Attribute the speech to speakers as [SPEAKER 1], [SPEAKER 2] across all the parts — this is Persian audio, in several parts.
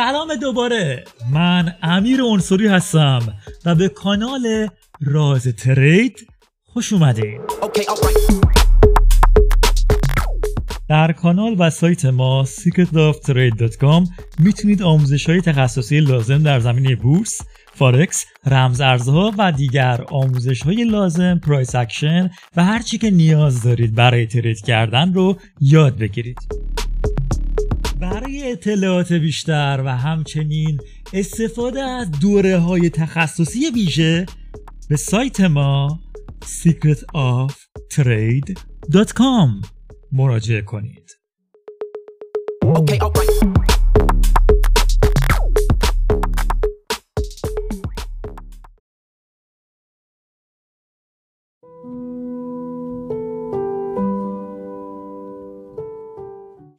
[SPEAKER 1] سلام دوباره. من امیر منصوری هستم و به کانال راز ترید خوش اومدین. در کانال و سایت ما secretoftrade.com می‌تونید آموزش های تخصصی لازم در زمینه بورس، فارکس، رمز ارزها و دیگر آموزش های لازم price action و هر چی که نیاز دارید برای trade کردن رو یاد بگیرید. برای اطلاعات بیشتر و همچنین استفاده از دوره های تخصصی ویژه به سایت ما secretoftrade.com مراجعه کنید.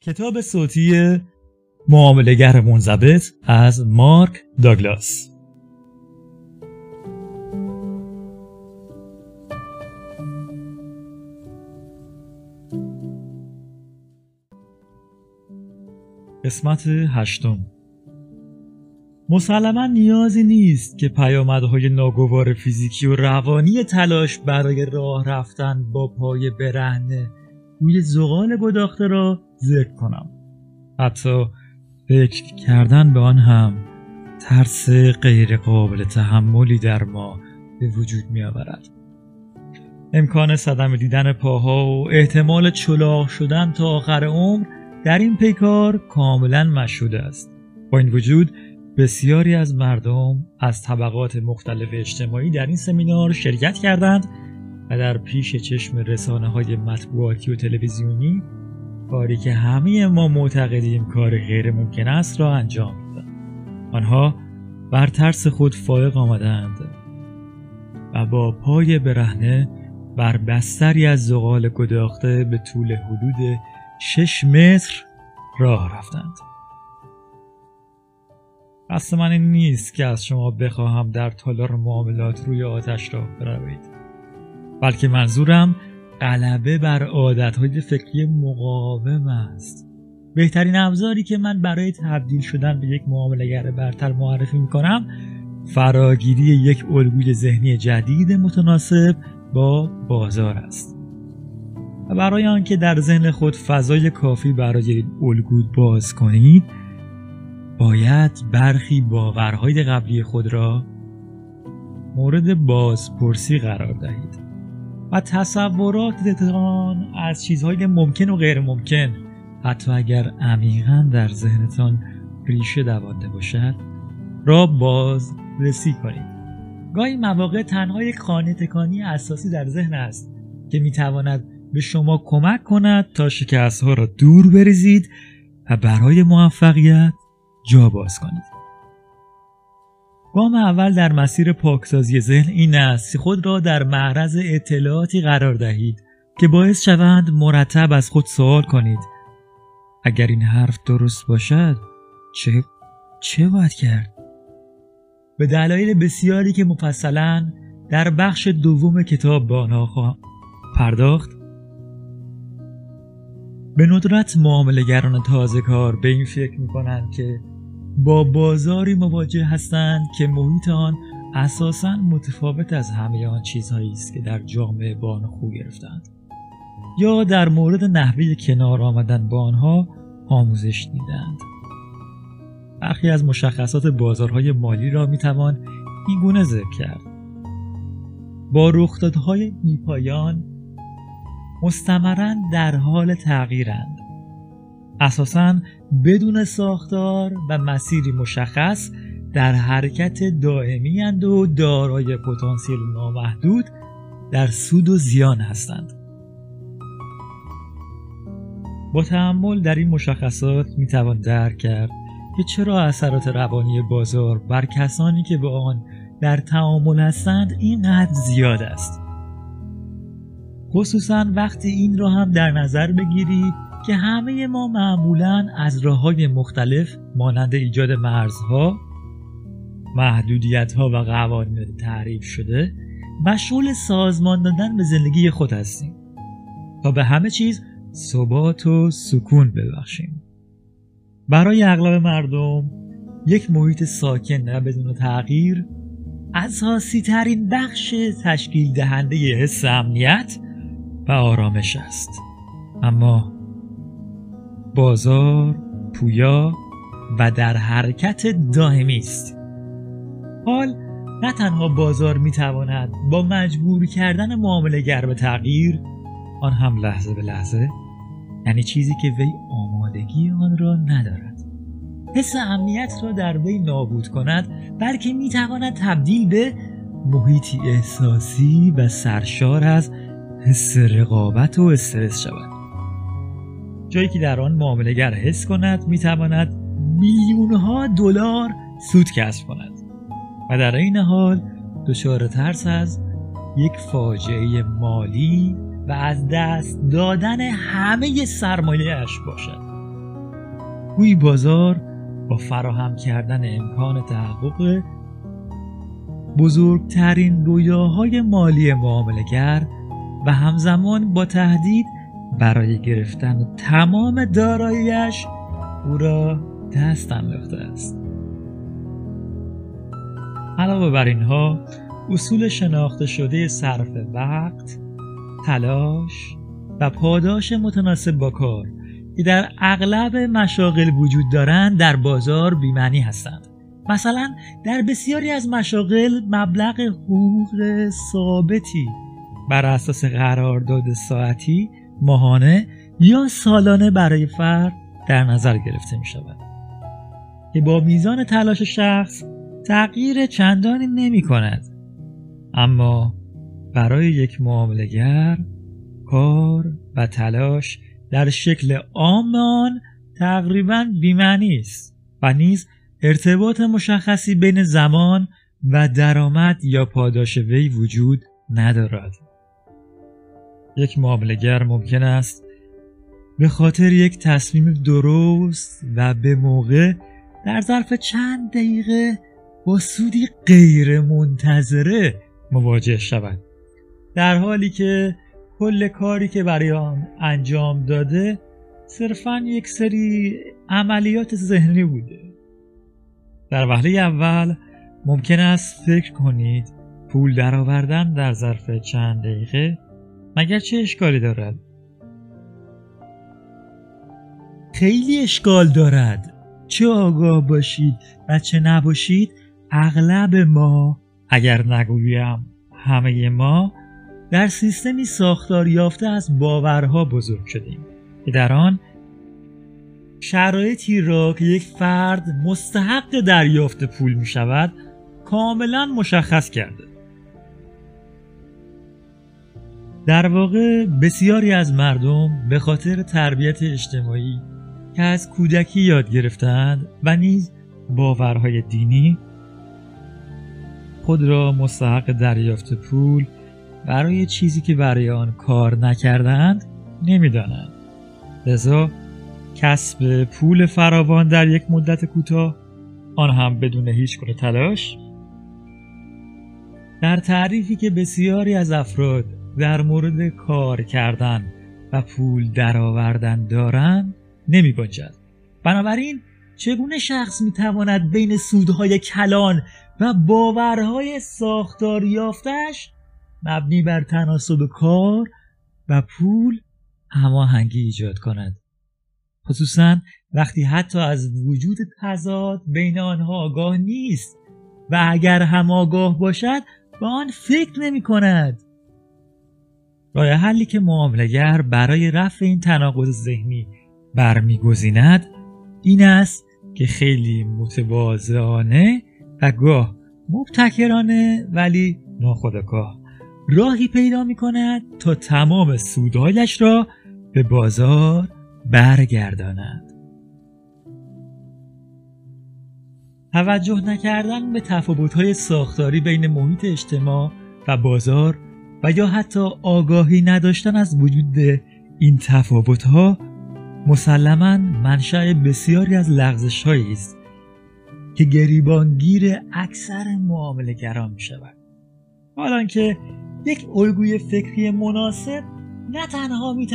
[SPEAKER 1] کتاب صوتی معاملگر منضبط از مارک داگلاس. قسمت هشتم. مسلما نیازی نیست که پیامدهای ناگوار فیزیکی و روانی تلاش برای راه رفتن با پای برهنه. روی زغال گداخته را ذکر کنم. حتی فکر کردن به آن هم ترس غیر قابل تحملی در ما به وجود می آورد امکان صدمه دیدن پاها و احتمال چلاق شدن تا آخر عمر در این پیکار کاملا مشهود است. با این وجود بسیاری از مردم از طبقات مختلف اجتماعی در این سمینار شرکت کردند و در پیش چشم رسانه های مطبوعاتی و تلویزیونی کاری که همه ما معتقدیم کار غیر ممکن است را انجام دادند آنها بر ترس خود فائق آمدند و با پای برهنه بر بستری از زغال گداخته به طول حدود 6 متر راه رفتند. قصد من این نیست که از شما بخواهم در تالار معاملات روی آتش راه بروید بلکه منظورم غلبه بر عادتهای فکری مقاوم است. بهترین ابزاری که من برای تبدیل شدن به یک معاملگر برتر معرفی می‌کنم فراگیری یک الگوی ذهنی جدید متناسب با بازار است. و برای آنکه در ذهن خود فضای کافی برای این الگو باز کنید باید برخی باورهای قبلی خود را مورد بازپرسی قرار دهید. و تصوراتتان از چیزهای ممکن و غیر ممکن. حتی اگر عمیقا در ذهنتان ریشه دوانده باشد را باز رسی کنید. گاهی مواقع تنها یک خانه تکانی اساسی در ذهن است که می‌تواند به شما کمک کند تا شکست ها را دور بریزید و برای موفقیت جا باز کنید. گام اول در مسیر پاکسازی ذهن این است که خود را در معرض اطلاعاتی قرار دهید که باعث شوند مرتب از خود سوال کنید. اگر این حرف درست باشد چه چه باید کرد؟ به دلایل بسیاری که مفصلا در بخش دوم کتاب به آنها خواهم پرداخت. به ندرت معاملگران تازه کار به این فکر می کنند که با بازاری مواجه هستند که محیط آن اساسا متفاوت از همه آن چیزهایی است که در جامعه با آن خو گرفتند. یا در مورد نحوه کنار آمدن با آنها آموزش دیدند. برخی از مشخصات بازارهای مالی را می‌توان این گونه ذکر کرد. با رخدادهای بیپایان مستمرا در حال تغییرند. اساسا بدون ساختار و مسیری مشخص در حرکت دائمی اند و دارای پتانسیل نامحدود در سود و زیان هستند. با تحمل در این مشخصات می‌توان درک کرد که چرا اثرات روانی بازار بر کسانی که به آن در تعامل هستند اینقدر زیاد است. خصوصا وقتی این را هم در نظر بگیرید که همه ما معمولا از راه های مختلف مانند ایجاد مرزها محدودیت ها و قوانین تعریف شده مشغول سازمان دادن به زندگی خود هستیم تا به همه چیز ثبات و سکون ببخشیم. برای اغلب مردم یک محیط ساکن و بدون تغییر اساسی ترین بخش تشکیل دهنده حس امنیت و آرامش است. اما بازار پویا و در حرکت دائمی است. حال نه تنها بازار می‌تواند با مجبور کردن معاملهگر به تغییر آن هم لحظه به لحظه یعنی چیزی که وی آمادگی آن را ندارد. حس امنیت را در وی نابود کند بلکه می‌تواند تبدیل به محیطی احساسی و سرشار از حس رقابت و استرس شود. جایی که در آن معاملهگر حس کند می‌تواند میلیونها دلار سود کسب کند. و در این حال دچار ترس از یک فاجعه مالی و از دست دادن همه سرمایهاش باشد. گویی بازار با فراهم کردن امکان تحقق بزرگترین رویاهای مالی معاملگر و همزمان با تهدید برای گرفتن تمام داراییش او را دست انداخته است. علاوه بر اینها اصول شناخته شده صرف وقت تلاش و پاداش متناسب با کار که در اغلب مشاغل وجود دارند در بازار بیمعنی هستند. مثلا در بسیاری از مشاغل مبلغ حقوق ثابتی بر اساس قرارداد ساعتی ماهانه یا سالانه برای فرد در نظر گرفته می شود که با میزان تلاش شخص تغییر چندانی نمی کند اما برای یک معاملگر کار و تلاش در شکل عام تقریبا بیمعنی است و نیز ارتباط مشخصی بین زمان و درآمد یا پاداش وی وجود ندارد. یک معاملگر ممکن است. به خاطر یک تصمیم درست و به موقع در ظرف چند دقیقه با سودی غیر منتظره مواجه شود. در حالی که کل کاری که برای آن انجام داده صرفا یک سری عملیات ذهنی بوده. در وهله اول ممکن است فکر کنید پول درآوردن در ظرف چند دقیقه مگر چه اشکالی دارد؟ خیلی اشکال دارد. چه آگاه باشید و چه نباشید اغلب ما اگر نگویم همه ما در سیستمی ساختار یافته از باورها بزرگ شدیم. که در آن شرایطی را که یک فرد مستحق دریافت پول می شود کاملا مشخص کرده. در واقع بسیاری از مردم به خاطر تربیت اجتماعی که از کودکی یاد گرفتند و نیز باورهای دینی خود را مستحق دریافت پول برای چیزی که برای آن کار نکردند نمی‌دانند. لذا کسب پول فراوان در یک مدت کوتاه آن هم بدون هیچ گونه تلاش در تعریفی که بسیاری از افراد در مورد کار کردن و پول درآوردن دارند نمی بانجد. بنابراین چگونه شخص می تواند بین سودهای کلان و باورهای ساختار یافتش مبنی بر تناسب کار و پول هماهنگی ایجاد کند خصوصا وقتی حتی از وجود تضاد بین آنها آگاه نیست و اگر هم آگاه باشد به آن فکر نمی کند راه حلی که معاملگر برای رفع این تناقض ذهنی برمیگزیند این است که خیلی متواضعانه و گاه مبتکرانه ولی ناخودآگاه. راهی پیدا می کند تا تمام سودهایش را به بازار برگرداند. توجه نکردن به تفاوت‌های ساختاری بین محیط اجتماع و بازار و یا حتی آگاهی نداشتن از وجود این تفاوت‌ها مسلما منشأ بسیاری از لغزش است که گریبانگیر اکثر معاملهگران می شود حالا که یک الگوی فکری مناسب نه تنها می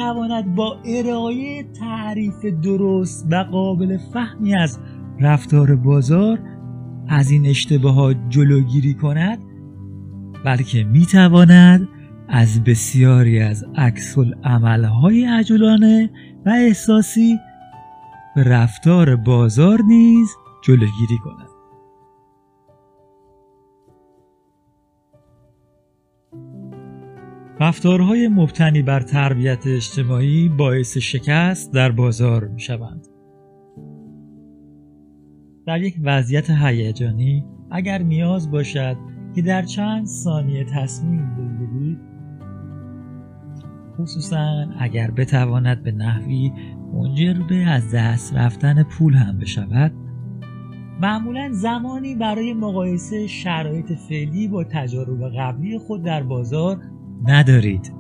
[SPEAKER 1] با ارائه تعریف درست و قابل فهمی از رفتار بازار از این اشتباهات جلوگیری کند بلکه می تواند از بسیاری از عکس عملهای عجولانه و احساسی به رفتار بازار نیز جلوگیری کند رفتارهای مبتنی بر تربیت اجتماعی باعث شکست در بازار می شوند. در یک وضعیت هیجانی اگر نیاز باشد که در چند ثانیه تصمیم بگیرید خصوصا اگر بتواند به نحوی منجر به از دست رفتن پول هم بشود. معمولا زمانی برای مقایسه شرایط فعلی با تجارب قبلی خود در بازار ندارید.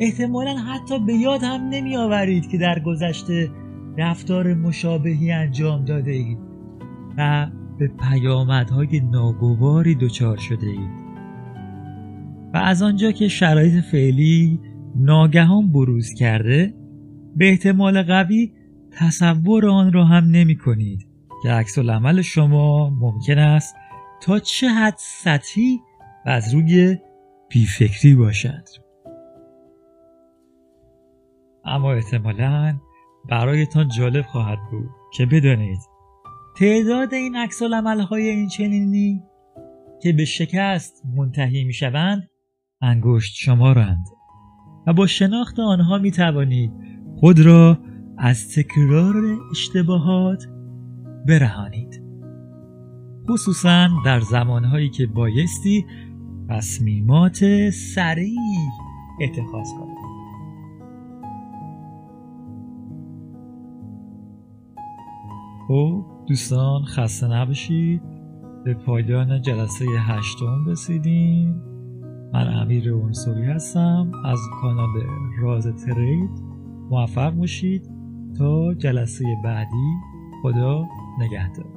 [SPEAKER 1] احتمالا حتی به یاد هم نمی آورید که در گذشته رفتار مشابهی انجام داده اید و به پیامدهای ناگواری دچار شده اید. و از آنجا که شرایط فعلی ناگهان بروز کرده به احتمال قوی تصور آن را هم نمی کنید که عکس العمل شما ممکن است تا چه حد سطحی و از روی بیفکری باشد. اما احتمالا برایتان جالب خواهد بود که بدانید تعداد این عکس های این چنینی که به شکست منتهی می شوند انگشت شمارند. و با شناخت آنها می توانید خود را از تکرار اشتباهات برهانید. خصوصا در زمانهایی که بایستی تصمیمات سریع اتخاذ کنید. خب دوستان خسته نباشید. به پایان جلسه هشتم رسیدیم. من امیر انصوری هستم. از کانال راز ترید موفق باشید تا جلسه بعدی. خدا نگهدار.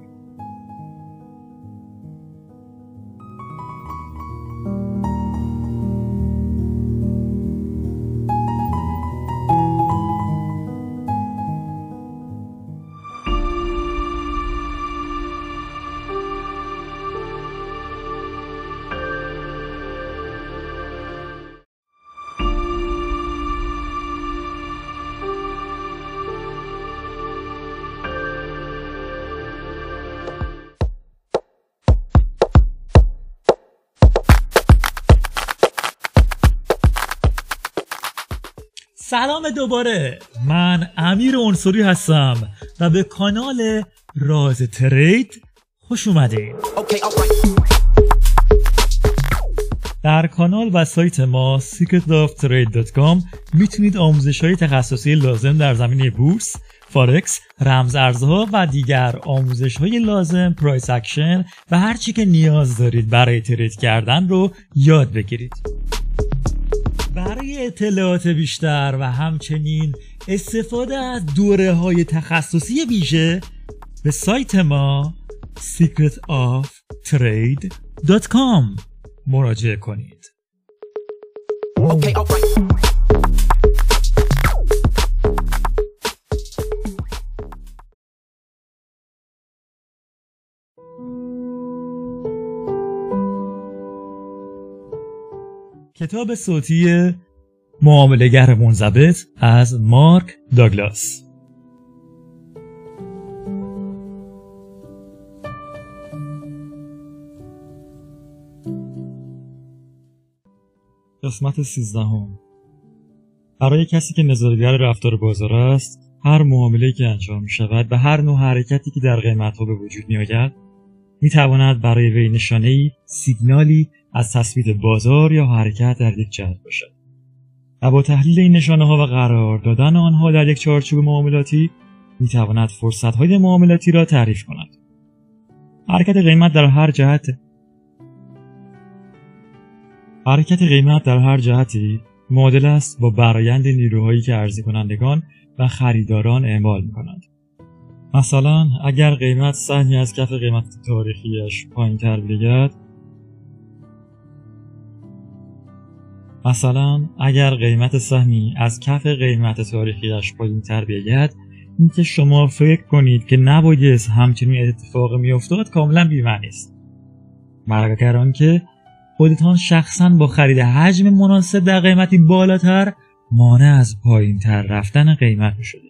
[SPEAKER 1] دوباره من امیر منصوری هستم و به کانال راز ترید خوش اومدین در کانال و سایت ما secretoftrade.com می‌تونید آموزش های تخصصی لازم در زمینه بورس، فارکس، رمز ارزها و دیگر آموزش های لازم، price action و هر چی که نیاز دارید برای trade کردن رو یاد بگیرید. برای اطلاعات بیشتر و همچنین استفاده از دوره های تخصصی ویژه به سایت ما secretoftrade.com مراجعه کنید. کتاب صوتی معاملگر منضبط از مارک داگلاس. قسمت سیزدهم. برای کسی که نظارگر رفتار بازار است هر معامله که انجام می شود و هر نوع حرکتی که در قیمت ها به وجود می آید می تواند برای وی نشانه ای سیگنالی از تصویر بازار یا حرکت در یک جهت باشد و با تحلیل این نشانه ها و قرار دادن آنها در یک چارچوب معاملاتی می تواند فرصت های معاملاتی را تعریف کند حرکت قیمت در هر جهت حرکت قیمت در هر جهتی معادل است با برایند نیروهایی که ارزی کنندگان و خریداران اعمال می کنند. مثلا اگر قیمت سهمی از کف قیمت تاریخیش پایین تر بگرد مثلا اگر قیمت سهمی از کف قیمت تاریخیش پایین تر بیاید اینکه شما فکر کنید که نبایست همچنین اتفاق میافتاد کاملا بیمعنی است. مگر آنکه خودتان شخصا با خرید حجم مناسب در قیمتی بالاتر مانع از پایین تر رفتن قیمت شده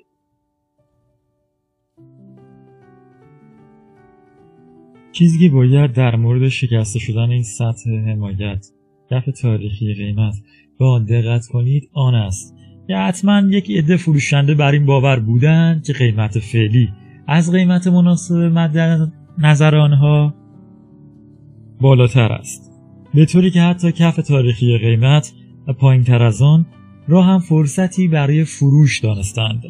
[SPEAKER 1] چیزی که باید در مورد شکسته شدن این سطح حمایت کف تاریخی قیمت آن دقت کنید آن است که حتما یک عده فروشنده بر این باور بودند که قیمت فعلی از قیمت مناسب مد نظر آنها بالاتر است. به طوری که حتی کف تاریخی قیمت و پایین تر از آن را هم فرصتی برای فروش دانستند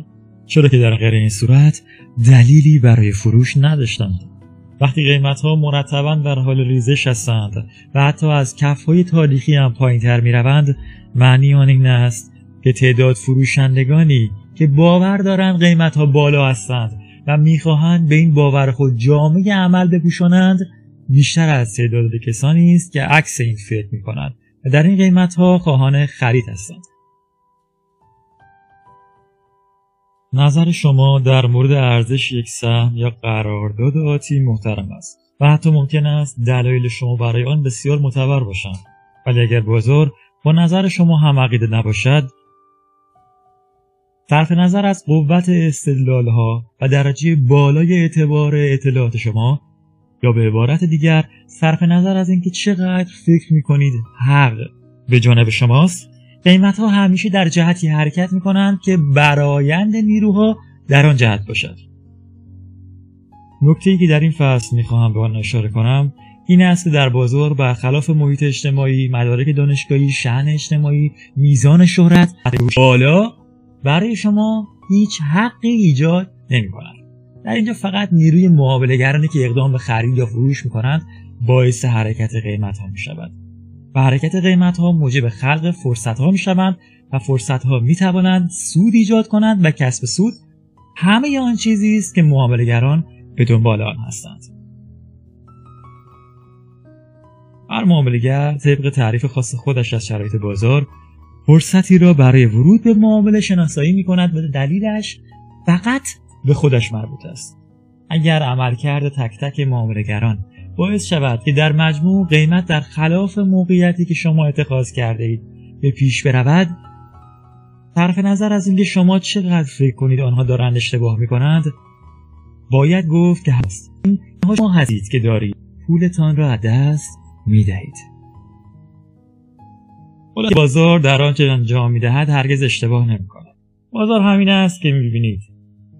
[SPEAKER 1] چرا که در غیر این صورت دلیلی برای فروش نداشتند. وقتی قیمت ها مرتبا در حال ریزش هستند و حتی از کف های تاریخی هم پایین تر می روند معنی آن این است که تعداد فروشندگانی که باور دارند قیمت ها بالا هستند و می‌خواهند به این باور خود جامعه عمل بپوشانند بیشتر از تعداد کسانی است که عکس این فکر می کنند و در این قیمت ها خواهان خرید هستند. نظر شما در مورد ارزش یک سهم یا قرارداد آتی محترم است و حتی ممکن است دلایل شما برای آن بسیار معتبر باشند. ولی اگر بازار با نظر شما هم عقیده نباشد صرف نظر از قوت استدلال ها و درجه بالای اعتبار اطلاعات شما یا به عبارت دیگر صرف نظر از اینکه چقدر فکر می کنید حق به جانب شماست قیمت ها همیشه در جهتی حرکت می کنند که برایند نیروها در آن جهت باشد. نکته ای که در این فصل می خواهم به آن اشاره کنم این است که در بازار برخلاف محیط اجتماعی مدارک دانشگاهی شهن اجتماعی میزان شهرت بالا برای شما هیچ حقی ایجاد نمی کنند در اینجا فقط نیروی معاملهگرانی که اقدام به خرید یا فروش می کنند باعث حرکت قیمت ها می شود و حرکت قیمت ها موجب خلق فرصت ها می شوند و فرصت ها می توانند سود ایجاد کنند و کسب سود همه آن چیزی است که معاملهگران به دنبال آن هستند. هر معاملهگر طبق تعریف خاص خودش از شرایط بازار فرصتی را برای ورود به معامله شناسایی می کند و دلیلش فقط به خودش مربوط است. اگر عملکرد تک تک معاملهگران باعث شود که در مجموع قیمت در خلاف موقعیتی که شما اتخاذ کرده اید به پیش برود. طرف نظر از اینکه شما چقدر فکر کنید آنها دارند اشتباه می کنند باید گفت که هست. شما هستید که دارید. پولتان را از دست می دهید بازار در آنچه انجام می دهد هرگز اشتباه نمی کند بازار همین است که می بینید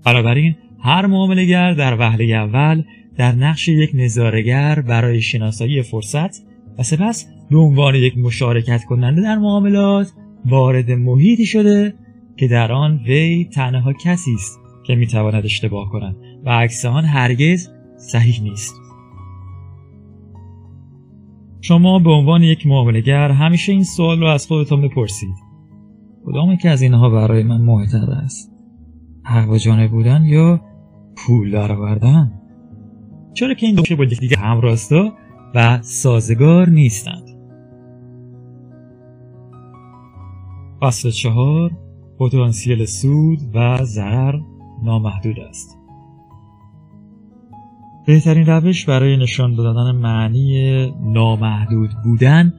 [SPEAKER 1] بنابراین هر معاملهگر در وهله اول در نقش یک نظارگر برای شناسایی فرصت و سپس به عنوان یک مشارکت کننده در معاملات وارد محیطی شده که در آن وی تنها کسی است که می‌تواند اشتباه کند و عکس آن هرگز صحیح نیست. شما به عنوان یک معاملهگر همیشه این سوال را از خودتان بپرسید. کدام که از اینها برای من مهمتر است؟ حق جانه بودن یا پول درآوردن چرا که این دو با یکدیگر همراستا و سازگار نیستند. فصل چهار پتانسیل سود و ضرر نامحدود است. بهترین روش برای نشان دادن معنی نامحدود بودن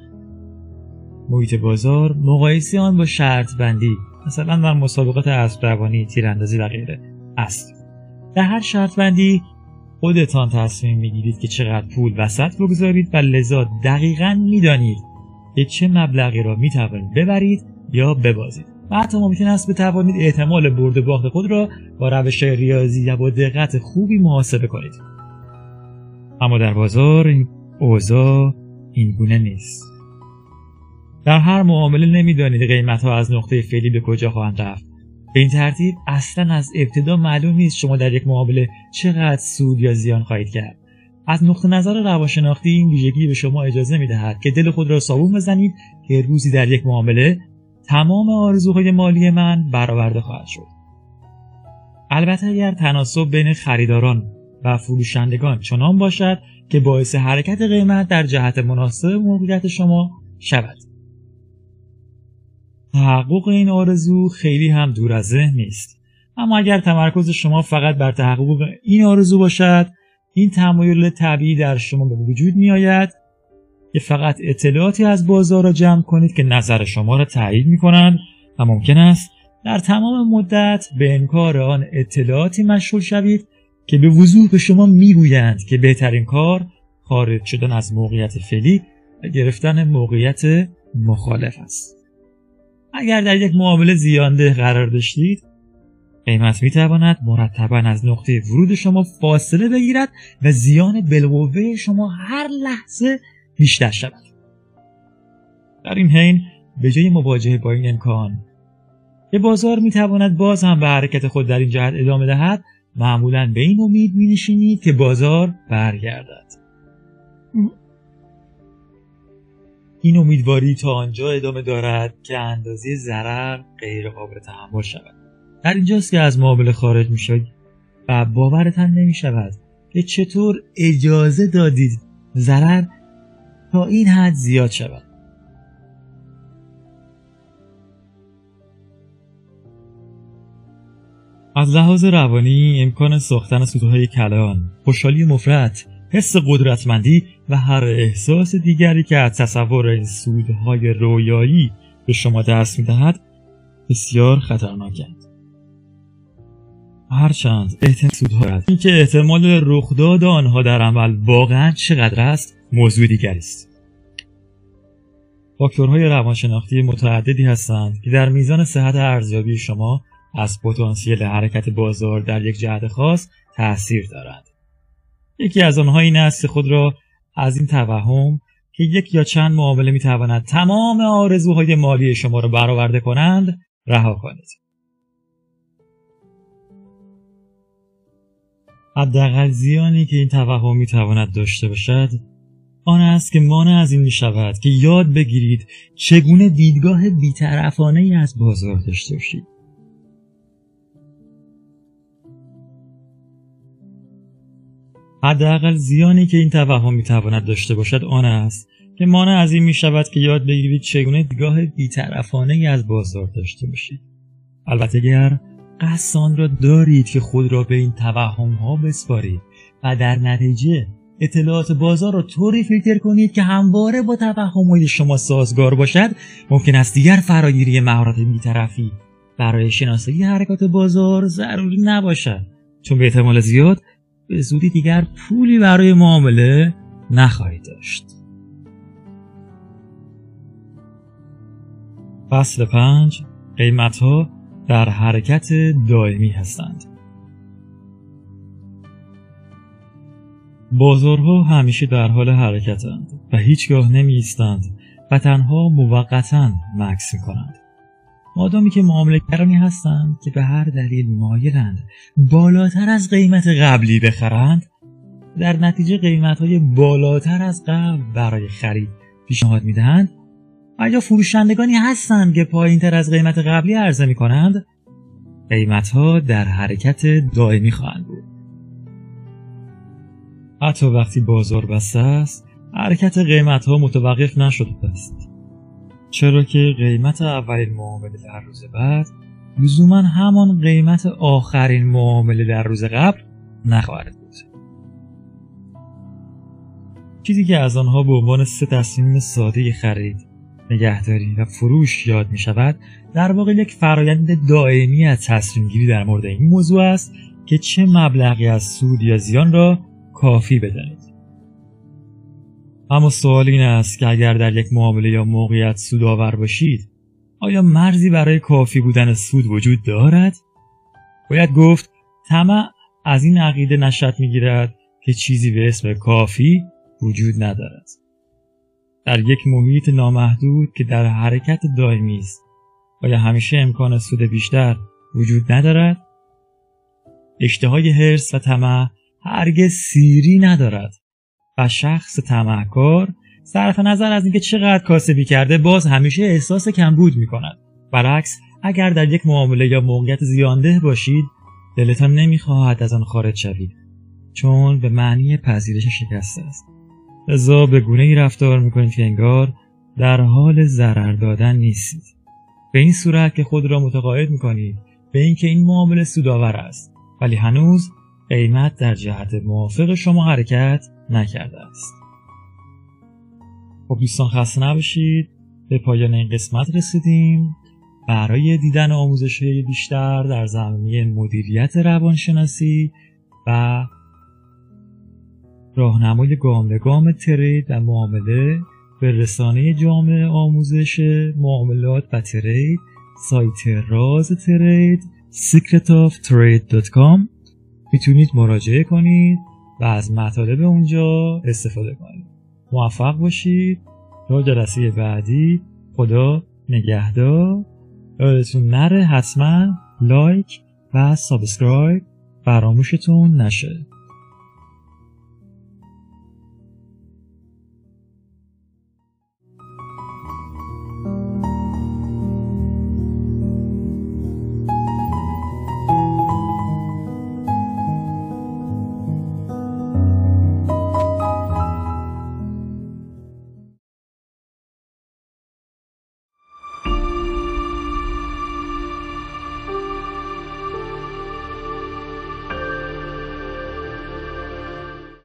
[SPEAKER 1] محیط بازار مقایسه آن با شرط بندی مثلا در مسابقات اسب روانی تیراندازی و غیره است. در هر شرط بندی خودتان تصمیم می‌گیرید که چقدر پول وسط بگذارید و لذا دقیقا می‌دانید که چه مبلغی را می‌توانید ببرید یا ببازید. و حتی ممکن است بتوانید احتمال برد و باخت خود را با روش ریاضی و با دقت خوبی محاسبه کنید. اما در بازار این اوضاع این گونه نیست. در هر معامله نمی‌دانید قیمت ها از نقطه فعلی به کجا خواهند رفت. به این ترتیب اصلا از ابتدا معلوم نیست شما در یک معامله چقدر سود یا زیان خواهید کرد. از نقطه نظر روانشناختی این ویژگی به شما اجازه می دهد که دل خود را صابون بزنید که روزی در یک معامله تمام آرزوهای مالی من برآورده خواهد شد. البته اگر تناسب بین خریداران و فروشندگان چنان باشد که باعث حرکت قیمت در جهت مناسب موقعیت شما شود. تحقق این آرزو خیلی هم دور از ذهن نیست. اما اگر تمرکز شما فقط بر تحقق این آرزو باشد این تمایل طبیعی در شما به وجود می آید که فقط اطلاعاتی از بازار را جمع کنید که نظر شما را تایید می کنند و ممکن است در تمام مدت به انکار آن اطلاعاتی مشغول شوید که به وضوح به شما می‌گویند که بهترین کار خارج شدن از موقعیت فعلی و گرفتن موقعیت مخالف است. اگر در یک معامله زیانده قرار داشتید قیمت می تواند مرتبا از نقطه ورود شما فاصله بگیرد و زیان بالقوه شما هر لحظه بیشتر شود. در این حین به جای مواجهه با این امکان که بازار می تواند باز هم به حرکت خود در این جهت ادامه دهد. معمولا به این امید می نشینید که بازار برگردد. این امیدواری تا آنجا ادامه دارد که اندازه ضرر غیر قابل تحمل شود. در اینجاست که از معامله خارج میشید و باورتان نمی شود که چطور اجازه دادید ضرر تا این حد زیاد شود. از لحاظ روانی امکان ساختن سوتوهای کلان خوشحالی مفرد حس قدرتمندی و هر احساس دیگری که از تصور این سودهای رویایی به شما دست می‌دهد بسیار خطرناکند. هرچند احتمال سودها است اینکه احتمال رخداد آنها در عمل واقعا چقدر است موضوع دیگری است. فاکتورهای روانشناختی متعددی هستند که در میزان صحت ارزیابی شما از پتانسیل حرکت بازار در یک جهت خاص تاثیر دارند. یکی از آنها این است خود را از این توهم که یک یا چند معامله می‌تواند تمام آرزوهای مالی شما را برآورده کنند رها کنید. حداقل زیانی که این توهم می‌تواند داشته باشد آن است که مانع از این می شود که یاد بگیرید چگونه دیدگاه بیطرفانه ای از بازار داشته باشید. حداقل زیانی که این توهم می‌تواند داشته باشد آن است که مانع از این می شود که یاد بگیرید چگونه دیدگاه بیطرفانه ای از بازار داشته باشید. البته اگر قصد را دارید که خود را به این توهم ها بسپارید و در نتیجه اطلاعات بازار را طوری فیلتر کنید که همواره با توهمات شما سازگار باشد ممکن است دیگر فراگیری مهارت بیطرفی برای شناسایی حرکات بازار ضروری نباشد. چون به احتمال زیاد به زودی دیگر پولی برای معامله نخواهید داشت فصل پنج قیمت ها در حرکت دائمی هستند بازارها همیشه در حال حرکتند و هیچگاه نمی ایستند و تنها موقتا مکس می کنند. مادامی که معاملهگرانی هستند که به هر دلیل مایلند بالاتر از قیمت قبلی بخرند در نتیجه قیمت های بالاتر از قبل برای خرید پیشنهاد می‌دهند. و یا فروشندگانی هستند که پایین تر از قیمت قبلی عرضه می کنند قیمت ها در حرکت دائمی خواهند بود. حتی وقتی بازار بسته است حرکت قیمت ها متوقف نشده است. چرا که قیمت اولین معامله در روز بعد لزوما همان قیمت آخرین معامله در روز قبل نخواهد بود. چیزی که از آنها به عنوان سه تصمیم ساده خرید نگهداری و فروش یاد می شود در واقع یک فرایند دائمی از تصمیم گیری در مورد این موضوع است که چه مبلغی از سود یا زیان را کافی بدانید اما سوال این است که اگر در یک معامله یا موقعیت سودآور باشید آیا مرزی برای کافی بودن سود وجود دارد؟ باید گفت طمع از این عقیده نشد می‌گیرد که چیزی به اسم کافی وجود ندارد. در یک محیط نامحدود که در حرکت دائمی است آیا همیشه امکان سود بیشتر وجود ندارد؟ اشتهای حرس و طمع هرگز سیری ندارد. شخص طمعکار صرف نظر از اینکه چقدر کاسبی کرده باز همیشه احساس کمبود می کند برعکس اگر در یک معامله یا موقعیت زیانده باشید دلتان نمی‌خواهد از آن خارج شوید چون به معنی پذیرش شکست است. لذا به گونه ای رفتار می‌کنید که انگار در حال ضرر دادن نیستید. به این صورت که خود را متقاعد می‌کنید به اینکه این معامله سودآور است ولی هنوز قیمت در جهت موافق شما حرکت نکرده است. خب دوستان خسته نباشید. به پایان این قسمت رسیدیم. برای دیدن آموزش بیشتر در زمینه مدیریت روانشناسی و راهنمای گام به گام ترید و معامله به رسانه جامعه آموزش معاملات و ترید سایت راز ترید secretoftrade.com می‌تونید مراجعه کنید. و از مطالب اونجا استفاده کنید. موفق باشید. تا جلسه بعدی خدا نگهدار. یادتون نره حتما لایک و سابسکرایب فراموشتون نشه.